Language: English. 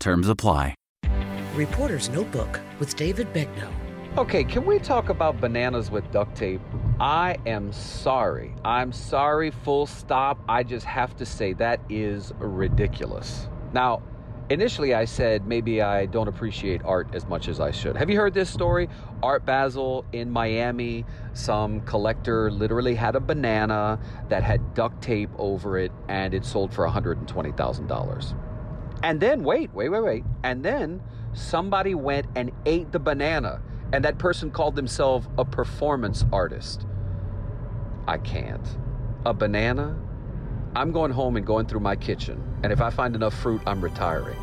Terms apply. Reporter's Notebook with David Begnaud. Okay, can we talk about bananas with duct tape? I am sorry. I'm sorry, full stop. I just have to say that is ridiculous. Now, initially I said maybe I don't appreciate art as much as I should. Have you heard this story? Art Basel in Miami, some collector literally had a banana that had duct tape over it and it sold for $120,000. And then, wait, wait, wait, wait. And then somebody went and ate the banana and that person called themselves a performance artist. I can't. A banana? I'm going home and going through my kitchen, and if I find enough fruit, I'm retiring.